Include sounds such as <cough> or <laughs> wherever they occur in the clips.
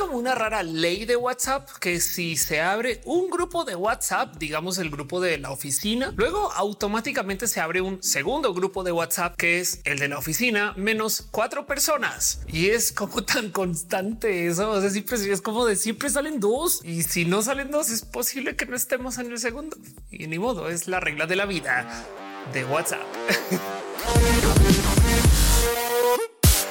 como una rara ley de WhatsApp que si se abre un grupo de WhatsApp, digamos el grupo de la oficina, luego automáticamente se abre un segundo grupo de WhatsApp que es el de la oficina menos cuatro personas. Y es como <laughs> tan constante eso. O sea, siempre es como de siempre salen dos y si no salen dos es posible que no estemos en el segundo. Y ni modo, es la regla de la vida de WhatsApp. <laughs>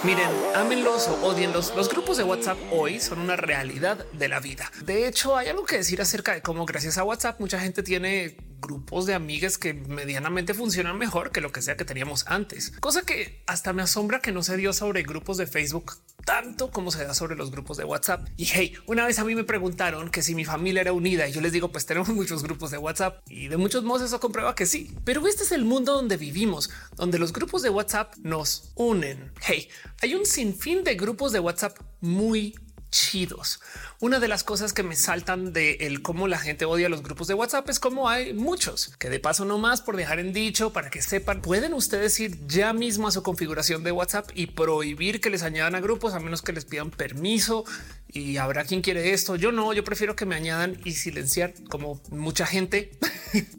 Miren, ámenlos o odienlos. Los grupos de WhatsApp hoy son una realidad de la vida. De hecho, hay algo que decir acerca de cómo gracias a WhatsApp mucha gente tiene grupos de amigas que medianamente funcionan mejor que lo que sea que teníamos antes. Cosa que hasta me asombra que no se dio sobre grupos de Facebook tanto como se da sobre los grupos de WhatsApp. Y hey, una vez a mí me preguntaron que si mi familia era unida y yo les digo, pues tenemos <laughs> muchos grupos de WhatsApp y de muchos modos eso comprueba que sí. Pero este es el mundo donde vivimos, donde los grupos de WhatsApp nos unen. Hey, hay un sinfín de grupos de WhatsApp muy chidos. Una de las cosas que me saltan de el cómo la gente odia los grupos de WhatsApp es como hay muchos que de paso no más por dejar en dicho para que sepan, pueden ustedes ir ya mismo a su configuración de WhatsApp y prohibir que les añadan a grupos a menos que les pidan permiso y habrá quien quiere esto. Yo no, yo prefiero que me añadan y silenciar como mucha gente.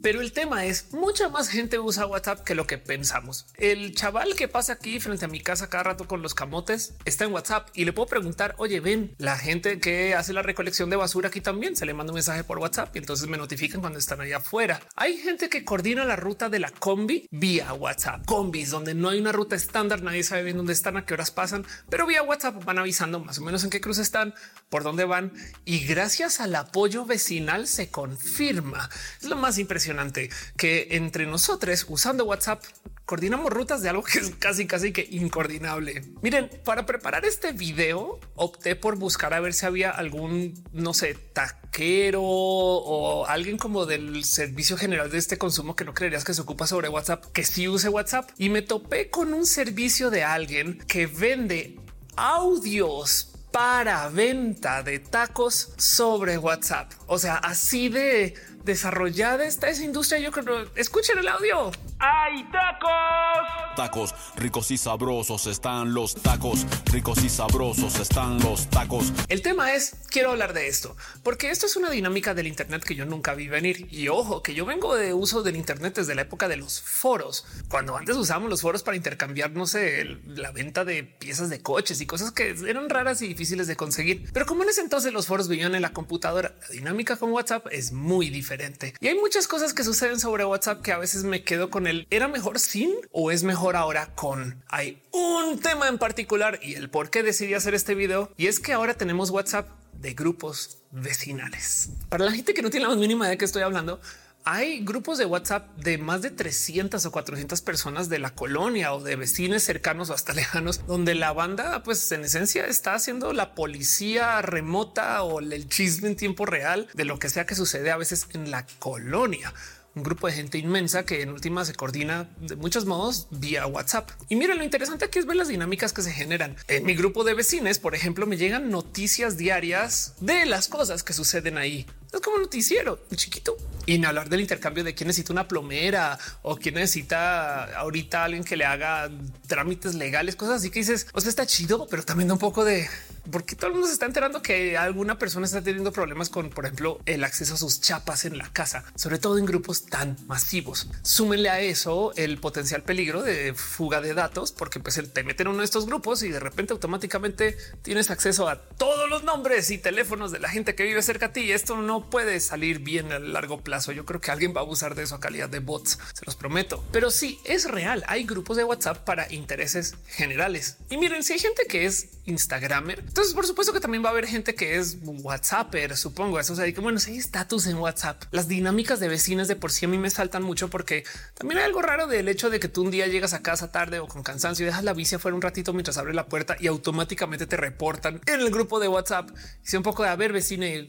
Pero el tema es mucha más gente usa WhatsApp que lo que pensamos. El chaval que pasa aquí frente a mi casa cada rato con los camotes está en WhatsApp y le puedo preguntar, oye, ven, la gente que hace la recolección de basura aquí también se le manda un mensaje por WhatsApp y entonces me notifican cuando están allá afuera. Hay gente que coordina la ruta de la combi vía WhatsApp, combis donde no hay una ruta estándar, nadie sabe bien dónde están, a qué horas pasan, pero vía WhatsApp van avisando más o menos en qué cruz están por dónde van y gracias al apoyo vecinal se confirma. Es lo más impresionante que entre nosotros usando WhatsApp coordinamos rutas de algo que es casi casi que incoordinable. Miren, para preparar este video opté por buscar a ver si había algún, no sé, taquero o alguien como del servicio general de este consumo que no creerías que se ocupa sobre WhatsApp, que sí use WhatsApp y me topé con un servicio de alguien que vende audios para venta de tacos sobre WhatsApp. O sea, así de desarrollada está esa industria. Yo creo, escuchen el audio. ¡Hay tacos! Tacos ricos y sabrosos están los tacos, ricos y sabrosos están los tacos. El tema es, quiero hablar de esto, porque esto es una dinámica del Internet que yo nunca vi venir. Y ojo, que yo vengo de uso del Internet desde la época de los foros, cuando antes usábamos los foros para intercambiar, no sé, la venta de piezas de coches y cosas que eran raras y difíciles de conseguir. Pero como en ese entonces los foros vivían en la computadora, la dinámica con WhatsApp es muy diferente. Y hay muchas cosas que suceden sobre WhatsApp que a veces me quedo con el era mejor sin o es mejor ahora con. Hay un tema en particular y el por qué decidí hacer este video y es que ahora tenemos WhatsApp de grupos vecinales. Para la gente que no tiene la más mínima idea de qué estoy hablando, hay grupos de WhatsApp de más de 300 o 400 personas de la colonia o de vecinos cercanos o hasta <laughs> lejanos, donde la banda, pues en esencia está haciendo la policía remota o el chisme en tiempo real de lo que sea que sucede a veces en la colonia un grupo de gente inmensa que en última se coordina de muchos modos vía WhatsApp. Y miren, lo interesante aquí es ver las dinámicas que se generan. En mi grupo de vecinos, por ejemplo, me llegan noticias diarias de las cosas que suceden ahí. Es como un noticiero chiquito y en hablar del intercambio de quién necesita una plomera o quién necesita ahorita alguien que le haga trámites legales, cosas así que dices, o sea, está chido, pero también da un poco de porque todo el mundo se está enterando que alguna persona está teniendo problemas con, por ejemplo, el acceso a sus chapas en la casa, sobre todo en grupos tan masivos. Súmenle a eso el potencial peligro de fuga de datos, porque pues te meten en uno de estos grupos y de repente automáticamente tienes acceso a todos los nombres y teléfonos de la gente que vive cerca a ti. Esto no puede salir bien a largo plazo. Yo creo que alguien va a abusar de eso a calidad de bots, se los prometo. Pero sí es real. Hay grupos de WhatsApp para intereses generales. Y miren, si hay gente que es Instagramer, entonces por supuesto que también va a haber gente que es WhatsApper, supongo. Eso o sea, que bueno, si hay estatus en WhatsApp, las dinámicas de vecinas de por sí a mí me saltan mucho porque también hay algo raro del hecho de que tú un día llegas a casa tarde o con cansancio y dejas la bici afuera un ratito mientras abre la puerta y automáticamente te reportan en el grupo de WhatsApp. Hice un poco de a ver vecina y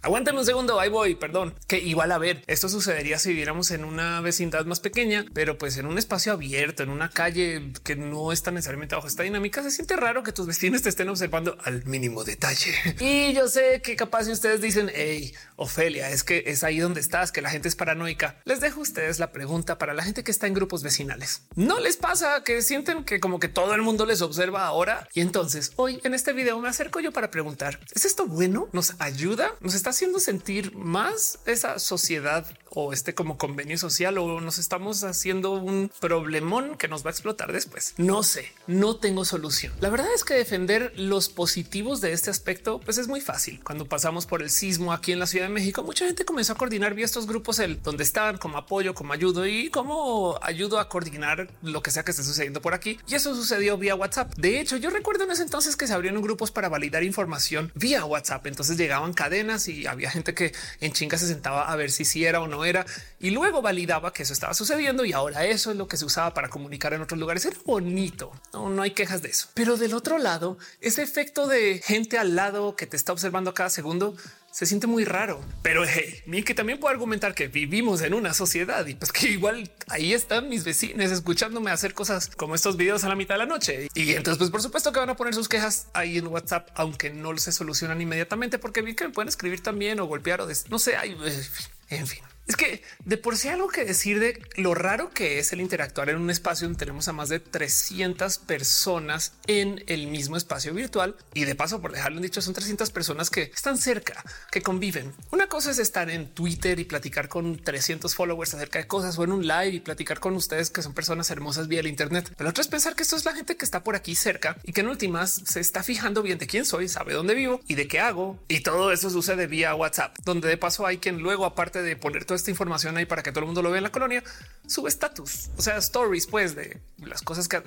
Aguántame un segundo, ahí voy, perdón. Que igual a ver, esto sucedería si viviéramos en una vecindad más pequeña, pero pues en un espacio abierto, en una calle que no está necesariamente bajo esta dinámica, se siente raro que tus vecinos te estén observando al mínimo detalle. <laughs> Y yo sé que capaz si ustedes dicen, hey, Ofelia, es que es ahí donde estás, que la gente es paranoica. Les dejo a ustedes la pregunta para la gente que está en grupos vecinales. ¿No les pasa que sienten que como que todo el mundo les observa ahora? Y entonces hoy en este video me acerco yo para preguntar, ¿es esto bueno? ¿Nos ayuda? ¿Nos está haciendo sentir más esa sociedad o este como convenio social o nos estamos haciendo un problemón que nos va a explotar después. No sé, no tengo solución. La verdad es que defender los positivos de este aspecto pues es muy fácil. Cuando pasamos por el sismo aquí en la Ciudad de México, mucha gente comenzó a coordinar vía estos grupos el donde estaban como apoyo, como ayudo y como ayudo a coordinar lo que sea que esté sucediendo por aquí. Y eso sucedió vía WhatsApp. De hecho, yo recuerdo en ese entonces que se abrieron grupos para validar información vía WhatsApp. Entonces llegaban cadenas y había gente que en chinga se sentaba a ver si sí era o no era y luego validaba que eso estaba sucediendo y ahora eso es lo que se usaba para comunicar en otros lugares. Era bonito, no, no hay quejas de eso. Pero del otro lado, ese efecto de gente al lado que te está observando cada segundo se siente muy raro, pero hey, que también puedo argumentar que vivimos en una sociedad y pues que igual ahí están mis vecinos escuchándome hacer cosas como estos videos a la mitad de la noche. Y entonces, pues por supuesto que van a poner sus quejas ahí en WhatsApp, aunque no se solucionan inmediatamente, porque vi que me pueden escribir también o golpear o no sé, hay, en fin. Es que de por sí algo que decir de lo raro que es el interactuar en un espacio donde tenemos a más de 300 personas en el mismo espacio virtual. Y de paso, por dejarlo dicho, son 300 personas que están cerca, que conviven. Una cosa es estar en Twitter y platicar con 300 followers acerca de cosas o en un live y platicar con ustedes que son personas hermosas vía el Internet. Pero otra es pensar que esto es la gente que está por aquí cerca y que en últimas se está fijando bien de quién soy, sabe dónde vivo y de qué hago. Y todo eso sucede vía WhatsApp, donde de paso hay quien luego, aparte de poner todo esta información ahí para que todo el mundo lo vea en la colonia, sube estatus, o sea, stories, pues de las cosas que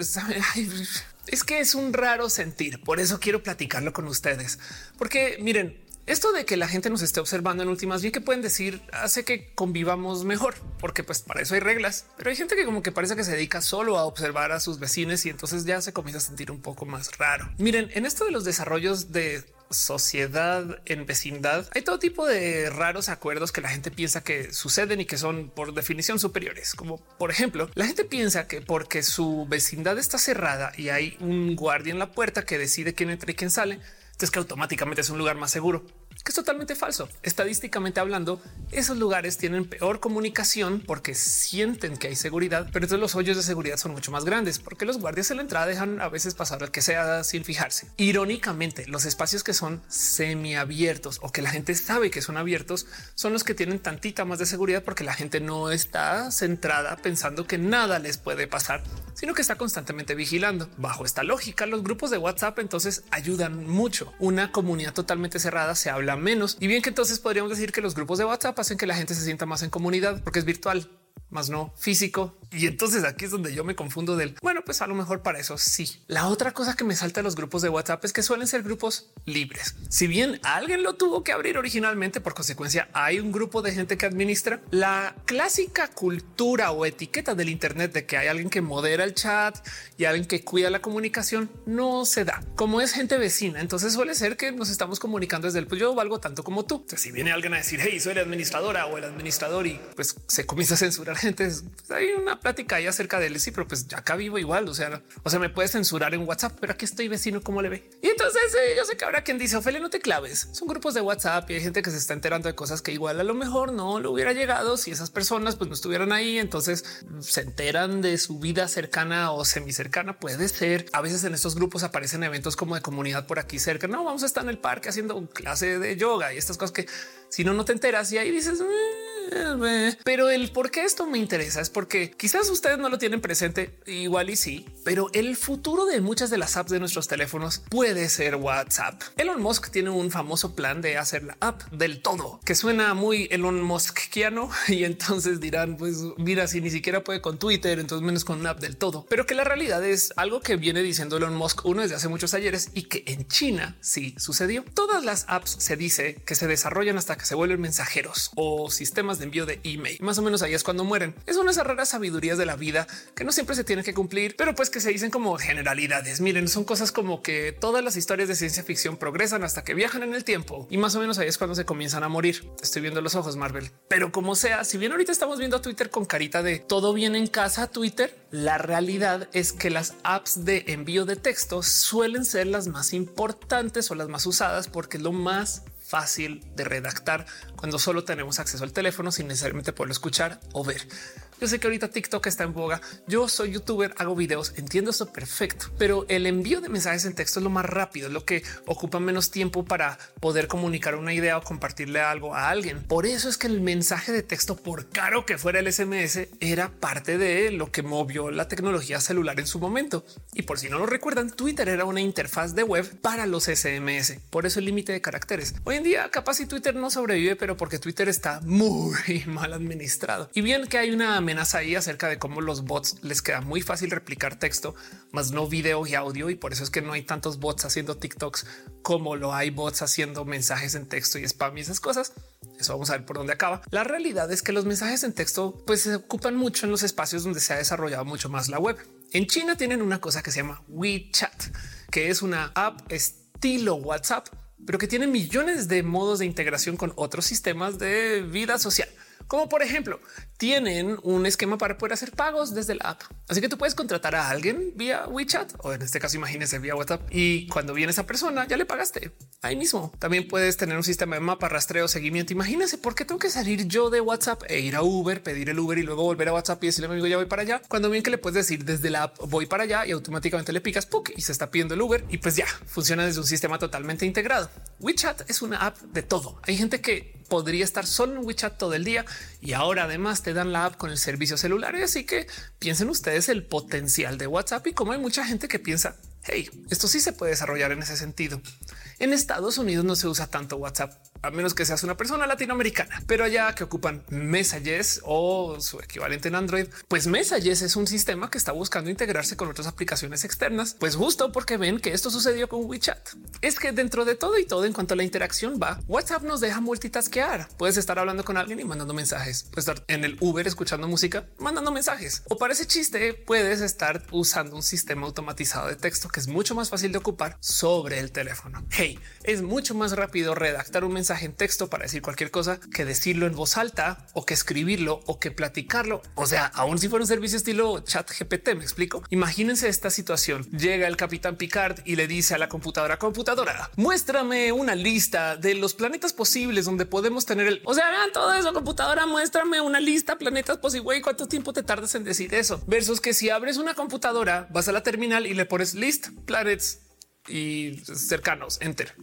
<laughs> es que es un raro sentir. Por eso quiero platicarlo con ustedes, porque miren, esto de que la gente nos esté observando en últimas bien que pueden decir hace que convivamos mejor, porque pues para eso hay reglas, pero hay gente que como que parece que se dedica solo a observar a sus vecinos y entonces ya se comienza a sentir un poco más raro. Miren, en esto de los desarrollos de sociedad en vecindad, hay todo tipo de raros acuerdos que la gente piensa que suceden y que son por definición superiores. Como por ejemplo, la gente piensa que porque su vecindad está cerrada y hay un guardia en la puerta que decide quién entra y quién sale, es que automáticamente es un lugar más seguro que es totalmente falso. Estadísticamente hablando, esos lugares tienen peor comunicación porque sienten que hay seguridad, pero entonces los hoyos de seguridad son mucho más grandes porque los guardias en la entrada dejan a veces pasar al que sea sin fijarse. Irónicamente, los espacios que son semiabiertos o que la gente sabe que son abiertos son los que tienen tantita más de seguridad porque la gente no está centrada pensando que nada les puede pasar, sino que está constantemente vigilando. Bajo esta lógica, los grupos de WhatsApp entonces ayudan mucho. Una comunidad totalmente cerrada se habla menos. Y bien que entonces podríamos decir que los grupos de WhatsApp hacen que la gente se sienta más en comunidad porque es virtual más no físico. Y entonces aquí es donde yo me confundo del bueno, pues a lo mejor para eso sí. La otra cosa que me salta a los grupos de WhatsApp es que suelen ser grupos libres. Si bien alguien lo tuvo que abrir originalmente, por consecuencia hay un grupo de gente que administra la clásica cultura o etiqueta del Internet de que hay alguien que modera el chat y alguien que cuida la comunicación no se da como es gente vecina. Entonces suele ser que nos estamos comunicando desde el pues yo valgo tanto como tú. si viene alguien a decir hey, soy la administradora o el administrador y pues se comienza a censurar gente. Hay una plática ahí acerca de él. Sí, pero pues acá vivo igual. O sea, o sea, me puedes censurar en WhatsApp, pero aquí estoy vecino. ¿Cómo le ve? Y entonces yo sé que habrá quien dice Ophelia, no te claves. Son grupos de WhatsApp y hay gente que se está enterando de cosas que igual a lo mejor no lo hubiera llegado si esas personas pues no estuvieran ahí. Entonces se enteran de su vida cercana o semi cercana. Puede ser. A veces en estos grupos aparecen eventos como de comunidad por aquí cerca. No vamos a estar en el parque haciendo clase de yoga y estas cosas que si no, no te enteras y ahí dices, pero el por qué esto me interesa es porque quizás ustedes no lo tienen presente, igual y sí, pero el futuro de muchas de las apps de nuestros teléfonos puede ser WhatsApp. Elon Musk tiene un famoso plan de hacer la app del todo, que suena muy Elon Muskiano <laughs> y entonces dirán, pues mira, si ni siquiera puede con Twitter, entonces menos con una app del todo, pero que la realidad es algo que viene diciendo Elon Musk uno desde hace muchos ayeres y que en China sí sucedió. Todas las apps se dice que se desarrollan hasta que se vuelven mensajeros o sistemas de envío de email. Más o menos ahí es cuando mueren. Es una de esas raras sabidurías de la vida que no siempre se tienen que cumplir, pero pues que se dicen como generalidades. Miren, son cosas como que todas las historias de ciencia ficción progresan hasta que viajan en el tiempo y más o menos ahí es cuando se comienzan a morir. Estoy viendo los ojos Marvel, pero como sea, si bien ahorita estamos viendo a Twitter con carita de todo bien en casa, Twitter, la realidad es que las apps de envío de texto suelen ser las más importantes o las más usadas porque es lo más fácil de redactar cuando solo tenemos acceso al teléfono sin necesariamente poderlo escuchar o ver. Yo sé que ahorita TikTok está en boga. Yo soy youtuber, hago videos, entiendo eso perfecto, pero el envío de mensajes en texto es lo más rápido, es lo que ocupa menos tiempo para poder comunicar una idea o compartirle algo a alguien. Por eso es que el mensaje de texto, por caro que fuera el SMS, era parte de lo que movió la tecnología celular en su momento. Y por si no lo recuerdan, Twitter era una interfaz de web para los SMS. Por eso el límite de caracteres. Hoy en día, capaz si Twitter no sobrevive, pero porque Twitter está muy <laughs> mal administrado. Y bien que hay una amenaza ahí acerca de cómo los bots les queda muy fácil replicar texto, más no video y audio. Y por eso es que no hay tantos bots haciendo TikToks como lo hay bots haciendo mensajes en texto y spam y esas cosas. Eso vamos a ver por dónde acaba. La realidad es que los mensajes en texto pues se ocupan mucho en los espacios donde se ha desarrollado mucho más la web. En China tienen una cosa que se llama WeChat, que es una app estilo WhatsApp, pero que tiene millones de modos de integración con otros sistemas de vida social como por ejemplo, tienen un esquema para poder hacer pagos desde la app. Así que tú puedes contratar a alguien vía WeChat o en este caso imagínese vía WhatsApp y cuando viene esa persona ya le pagaste ahí mismo. También puedes tener un sistema de mapa, rastreo, seguimiento. Imagínense por qué tengo que salir yo de WhatsApp e ir a Uber, pedir el Uber y luego volver a WhatsApp y decirle amigo ya voy para allá. Cuando bien que le puedes decir desde la app voy para allá y automáticamente le picas PUC y se está pidiendo el Uber y pues ya funciona desde un sistema totalmente integrado. WeChat es una app de todo. Hay gente que podría estar solo en WeChat todo el día y ahora además te dan la app con el servicio celular. Así que piensen ustedes el potencial de WhatsApp y cómo hay mucha gente que piensa, hey, esto sí se puede desarrollar en ese sentido. En Estados Unidos no se usa tanto WhatsApp a menos que seas una persona latinoamericana, pero allá que ocupan Messages o su equivalente en Android, pues Messages es un sistema que está buscando integrarse con otras aplicaciones externas, pues justo porque ven que esto sucedió con WeChat. Es que dentro de todo y todo, en cuanto a la interacción va, WhatsApp nos deja multitaskear. Puedes estar hablando con alguien y mandando mensajes, puedes estar en el Uber escuchando música, mandando mensajes o para ese chiste puedes estar usando un sistema automatizado de texto que es mucho más fácil de ocupar sobre el teléfono. Hey, es mucho más rápido redactar un mensaje en texto para decir cualquier cosa que decirlo en voz alta o que escribirlo o que platicarlo. O sea, aún si fuera un servicio estilo chat GPT, me explico. Imagínense esta situación. Llega el capitán Picard y le dice a la computadora computadora, muéstrame una lista de los planetas posibles donde podemos tener el, o sea, vean todo eso computadora, muéstrame una lista planetas posibles. Güey, ¿cuánto tiempo te tardas en decir eso? Versus que si abres una computadora, vas a la terminal y le pones list planets y cercanos, enter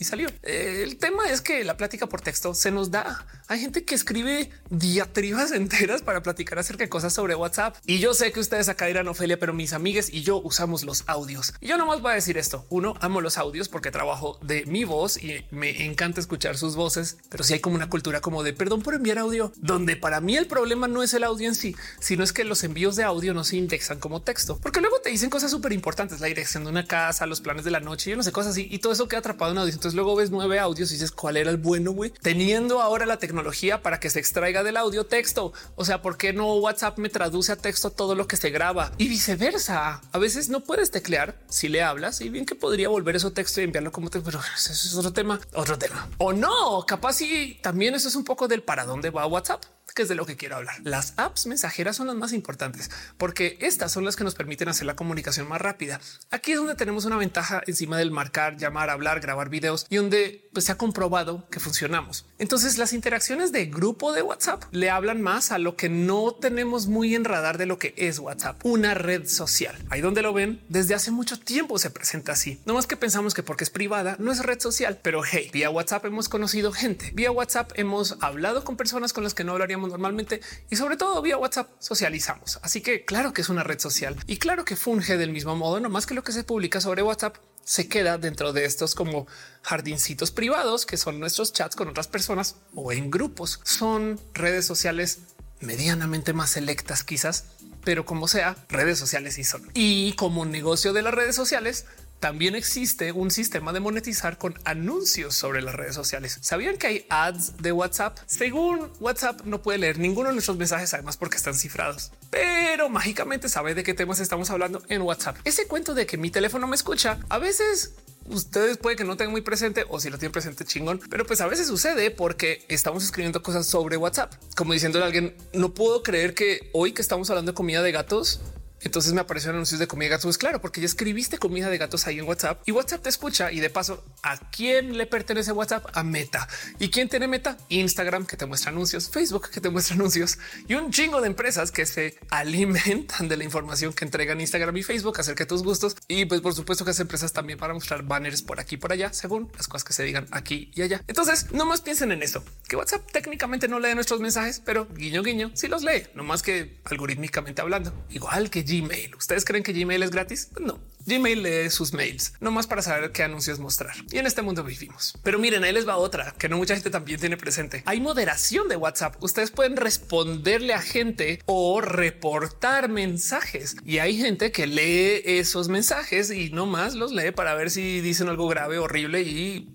y salió. El tema es que la plática por texto se nos da. Hay gente que escribe diatribas enteras para platicar acerca de cosas sobre WhatsApp. Y yo sé que ustedes acá dirán Ofelia, pero mis amigas y yo usamos los audios. Y yo nomás voy a decir esto. Uno, amo los audios porque trabajo de mi voz y me encanta escuchar sus voces, pero si hay como una cultura como de perdón por enviar audio, donde para mí el problema no es el audio en sí, sino es que los envíos de audio no se indexan como texto, porque luego te dicen cosas súper importantes, la dirección de una casa, los planes de la noche, yo no sé cosas así, y todo eso queda atrapado en audio. Luego ves nueve audios y dices cuál era el bueno, güey, teniendo ahora la tecnología para que se extraiga del audio texto. O sea, ¿por qué no WhatsApp me traduce a texto todo lo que se graba y viceversa? A veces no puedes teclear si le hablas y bien que podría volver eso texto y enviarlo como te, pero eso es otro tema, otro tema o no. Capaz y también eso es un poco del para dónde va WhatsApp que es de lo que quiero hablar. Las apps mensajeras son las más importantes porque estas son las que nos permiten hacer la comunicación más rápida. Aquí es donde tenemos una ventaja encima del marcar, llamar, hablar, grabar videos y donde pues, se ha comprobado que funcionamos. Entonces las interacciones de grupo de WhatsApp le hablan más a lo que no tenemos muy en radar de lo que es WhatsApp, una red social. Ahí donde lo ven desde hace mucho tiempo se presenta así. No más que pensamos que porque es privada no es red social, pero hey, vía WhatsApp hemos conocido gente, vía WhatsApp hemos hablado con personas con las que no hablaríamos normalmente y sobre todo vía WhatsApp socializamos. Así que claro que es una red social y claro que funge del mismo modo, no más que lo que se publica sobre WhatsApp se queda dentro de estos como jardincitos privados que son nuestros chats con otras personas o en grupos. Son redes sociales medianamente más selectas quizás, pero como sea, redes sociales y son. Y como negocio de las redes sociales, también existe un sistema de monetizar con anuncios sobre las redes sociales. ¿Sabían que hay ads de WhatsApp? Según WhatsApp no puede leer ninguno de nuestros mensajes, además porque están cifrados, pero mágicamente sabe de qué temas estamos hablando en WhatsApp. Ese cuento de que mi teléfono me escucha a veces ustedes puede que no tengan muy presente o si lo tienen presente chingón, pero pues a veces sucede porque estamos escribiendo cosas sobre WhatsApp, como diciéndole a alguien, no puedo creer que hoy que estamos hablando de comida de gatos, entonces me aparecieron anuncios de comida de gatos. Claro, porque ya escribiste comida de gatos ahí en WhatsApp y WhatsApp te escucha. Y de paso, ¿a quién le pertenece WhatsApp? A Meta. ¿Y quién tiene Meta? Instagram, que te muestra anuncios, Facebook, que te muestra anuncios y un chingo de empresas que se alimentan de la información que entregan Instagram y Facebook acerca de tus gustos. Y pues por supuesto que esas empresas también para mostrar banners por aquí por allá, según las cosas que se digan aquí y allá. Entonces, no más piensen en esto, que WhatsApp técnicamente no lee nuestros mensajes, pero guiño guiño, sí los lee, no más que algorítmicamente hablando, igual que Gmail. ¿Ustedes creen que Gmail es gratis? Pues no. Gmail lee sus mails, no más para saber qué anuncios mostrar. Y en este mundo vivimos. Pero miren, ahí les va otra que no mucha gente también tiene presente. Hay moderación de WhatsApp. Ustedes pueden responderle a gente o reportar mensajes. Y hay gente que lee esos mensajes y no más los lee para ver si dicen algo grave, horrible y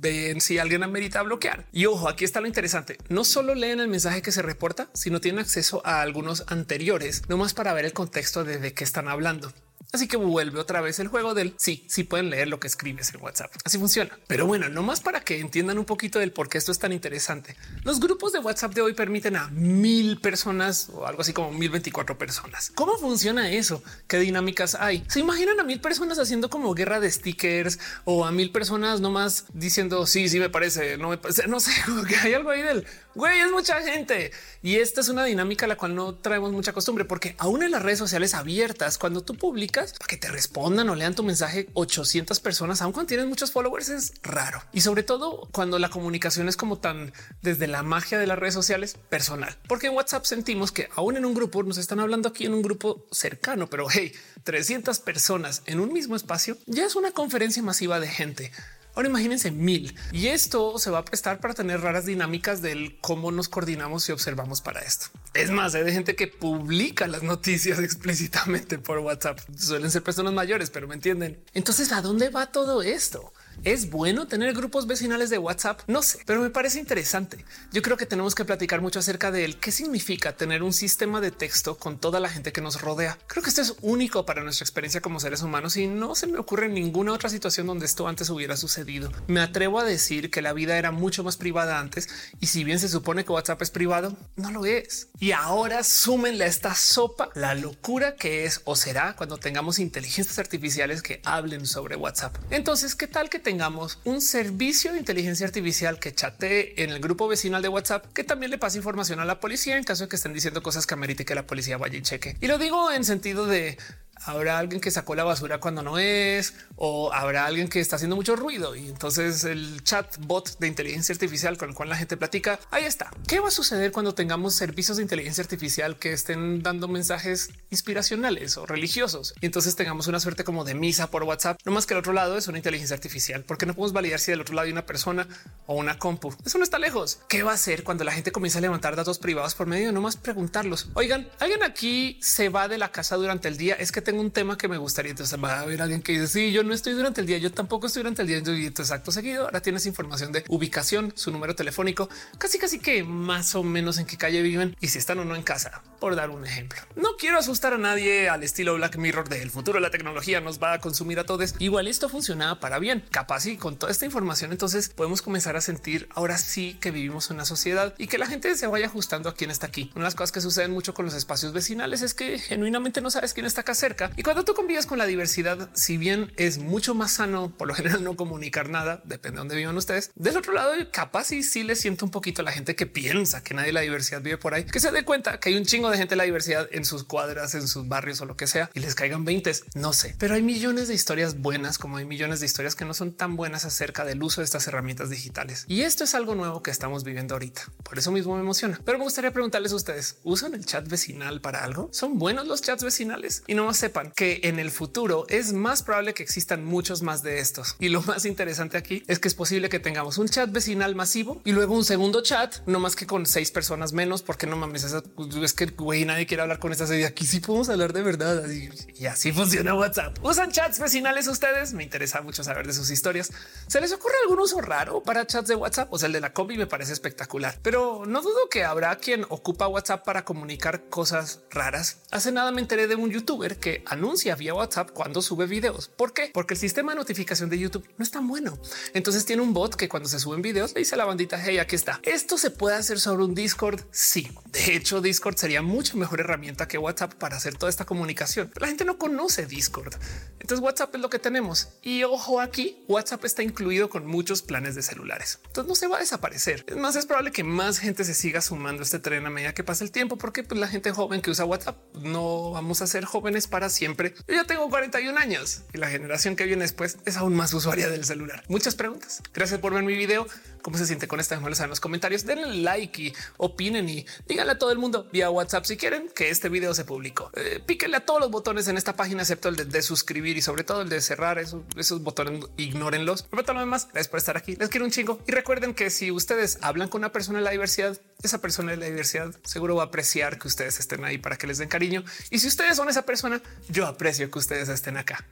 ven si alguien amerita bloquear. Y ojo, aquí está lo interesante. No solo leen el mensaje que se reporta, sino tienen acceso a algunos anteriores, no más para ver el contexto de, de qué están hablando. Así que vuelve otra vez el juego del sí, sí pueden leer lo que escribes en WhatsApp. Así funciona. Pero bueno, no más para que entiendan un poquito del por qué esto es tan interesante. Los grupos de WhatsApp de hoy permiten a mil personas o algo así como mil veinticuatro personas. ¿Cómo funciona eso? ¿Qué dinámicas hay? ¿Se imaginan a mil personas haciendo como guerra de stickers o a mil personas nomás diciendo sí, sí me parece, no me parece, no sé, <laughs> que hay algo ahí del güey, es mucha gente. Y esta es una dinámica a la cual no traemos mucha costumbre, porque aún en las redes sociales abiertas, cuando tú publicas para que te respondan o lean tu mensaje 800 personas, aun cuando tienes muchos followers, es raro. Y sobre todo cuando la comunicación es como tan desde la magia de las redes sociales personal, porque en WhatsApp sentimos que aún en un grupo nos están hablando aquí en un grupo cercano, pero hey, 300 personas en un mismo espacio ya es una conferencia masiva de gente. Ahora imagínense mil y esto se va a prestar para tener raras dinámicas del cómo nos coordinamos y observamos para esto. Es más, hay gente que publica las noticias <laughs> explícitamente por WhatsApp. Suelen ser personas mayores, pero me entienden. Entonces, ¿a dónde va todo esto? ¿Es bueno tener grupos vecinales de WhatsApp? No sé, pero me parece interesante. Yo creo que tenemos que platicar mucho acerca de él. ¿Qué significa tener un sistema de texto con toda la gente que nos rodea? Creo que esto es único para nuestra experiencia como seres humanos y no se me ocurre ninguna otra situación donde esto antes hubiera sucedido. Me atrevo a decir que la vida era mucho más privada antes y si bien se supone que WhatsApp es privado, no lo es. Y ahora súmenle a esta sopa la locura que es o será cuando tengamos inteligencias artificiales que hablen sobre WhatsApp. Entonces, ¿qué tal que te tengamos un servicio de inteligencia artificial que chatee en el grupo vecinal de WhatsApp que también le pase información a la policía en caso de que estén diciendo cosas que amerite que la policía vaya y cheque. Y lo digo en sentido de habrá alguien que sacó la basura cuando no es, o habrá alguien que está haciendo mucho ruido. Y entonces el chat bot de inteligencia artificial con el cual la gente platica, ahí está. ¿Qué va a suceder cuando tengamos servicios de inteligencia artificial que estén dando mensajes inspiracionales o religiosos? Y entonces tengamos una suerte como de misa por WhatsApp, no más que el otro lado es una inteligencia artificial, porque no podemos validar si del otro lado hay una persona o una compu. Eso no está lejos. ¿Qué va a hacer cuando la gente comienza a levantar datos privados por medio no más preguntarlos? Oigan, alguien aquí se va de la casa durante el día. Es que tengo un tema que me gustaría. Entonces va a haber alguien que dice sí, yo no estoy durante el día, yo tampoco estoy durante el día. Y entonces acto seguido ahora tienes información de ubicación, su número telefónico, casi casi que más o menos en qué calle viven y si están o no en casa, por dar un ejemplo. No quiero asustar a nadie al estilo Black Mirror del futuro la tecnología nos va a consumir a todos. Igual esto funcionaba para bien. Capaz y con toda esta información entonces podemos comenzar a sentir ahora sí que vivimos una sociedad y que la gente se vaya ajustando a quién está aquí. Una de las cosas que suceden mucho con los espacios vecinales es que genuinamente no sabes quién está acá cerca y cuando tú convives con la diversidad, si bien es mucho más sano por lo general no comunicar nada, depende de dónde vivan ustedes. Del otro lado, capaz y sí le siento un poquito a la gente que piensa que nadie de la diversidad vive por ahí, que se dé cuenta que hay un chingo de gente de la diversidad en sus cuadras, en sus barrios o lo que sea y les caigan 20. No sé, pero hay millones de historias buenas como hay millones de historias que no son tan buenas acerca del uso de estas herramientas digitales. Y esto es algo nuevo que estamos viviendo ahorita. Por eso mismo me emociona. Pero me gustaría preguntarles a ustedes, ¿usan el chat vecinal para algo? ¿Son buenos los chats vecinales? Y no se sepan que en el futuro es más probable que existan muchos más de estos. Y lo más interesante aquí es que es posible que tengamos un chat vecinal masivo y luego un segundo chat, no más que con seis personas menos, porque no mames, es que güey, nadie quiere hablar con esta serie. Aquí sí podemos hablar de verdad y así funciona WhatsApp. Usan chats vecinales ustedes. Me interesa mucho saber de sus historias. ¿Se les ocurre algún uso raro para chats de WhatsApp? O sea, el de la combi me parece espectacular, pero no dudo que habrá quien ocupa WhatsApp para comunicar cosas raras. Hace nada me enteré de un youtuber que anuncia vía WhatsApp cuando sube videos. ¿Por qué? Porque el sistema de notificación de YouTube no es tan bueno. Entonces tiene un bot que cuando se suben videos le dice a la bandita, hey, aquí está. Esto se puede hacer sobre un Discord. Sí, de hecho, Discord sería mucho mejor herramienta que WhatsApp para hacer toda esta comunicación. la gente no conoce Discord. Entonces WhatsApp es lo que tenemos. Y ojo aquí, WhatsApp está incluido con muchos planes de celulares. Entonces no se va a desaparecer. Es más, es probable que más gente se siga sumando a este tren a medida que pase el tiempo, porque pues, la gente joven que usa WhatsApp no vamos a ser jóvenes para siempre. Yo tengo 41 años y la generación que viene después es aún más usuaria del celular. Muchas preguntas. Gracias por ver mi video. ¿Cómo se siente con esta? Déjenmelo en los comentarios. Denle like y opinen y díganle a todo el mundo vía WhatsApp si quieren que este video se publicó. Eh, píquenle a todos los botones en esta página, excepto el de, suscribir y sobre todo el de cerrar esos, esos botones. Ignórenlos. Pero todo lo demás, gracias por estar aquí. Les quiero un chingo y recuerden que si ustedes hablan con una persona de la diversidad, esa persona de la diversidad seguro va a apreciar que ustedes estén ahí para que les den cariño. Y si ustedes son esa persona, yo aprecio que ustedes estén acá.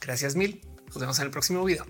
Gracias mil. Nos vemos en el próximo video.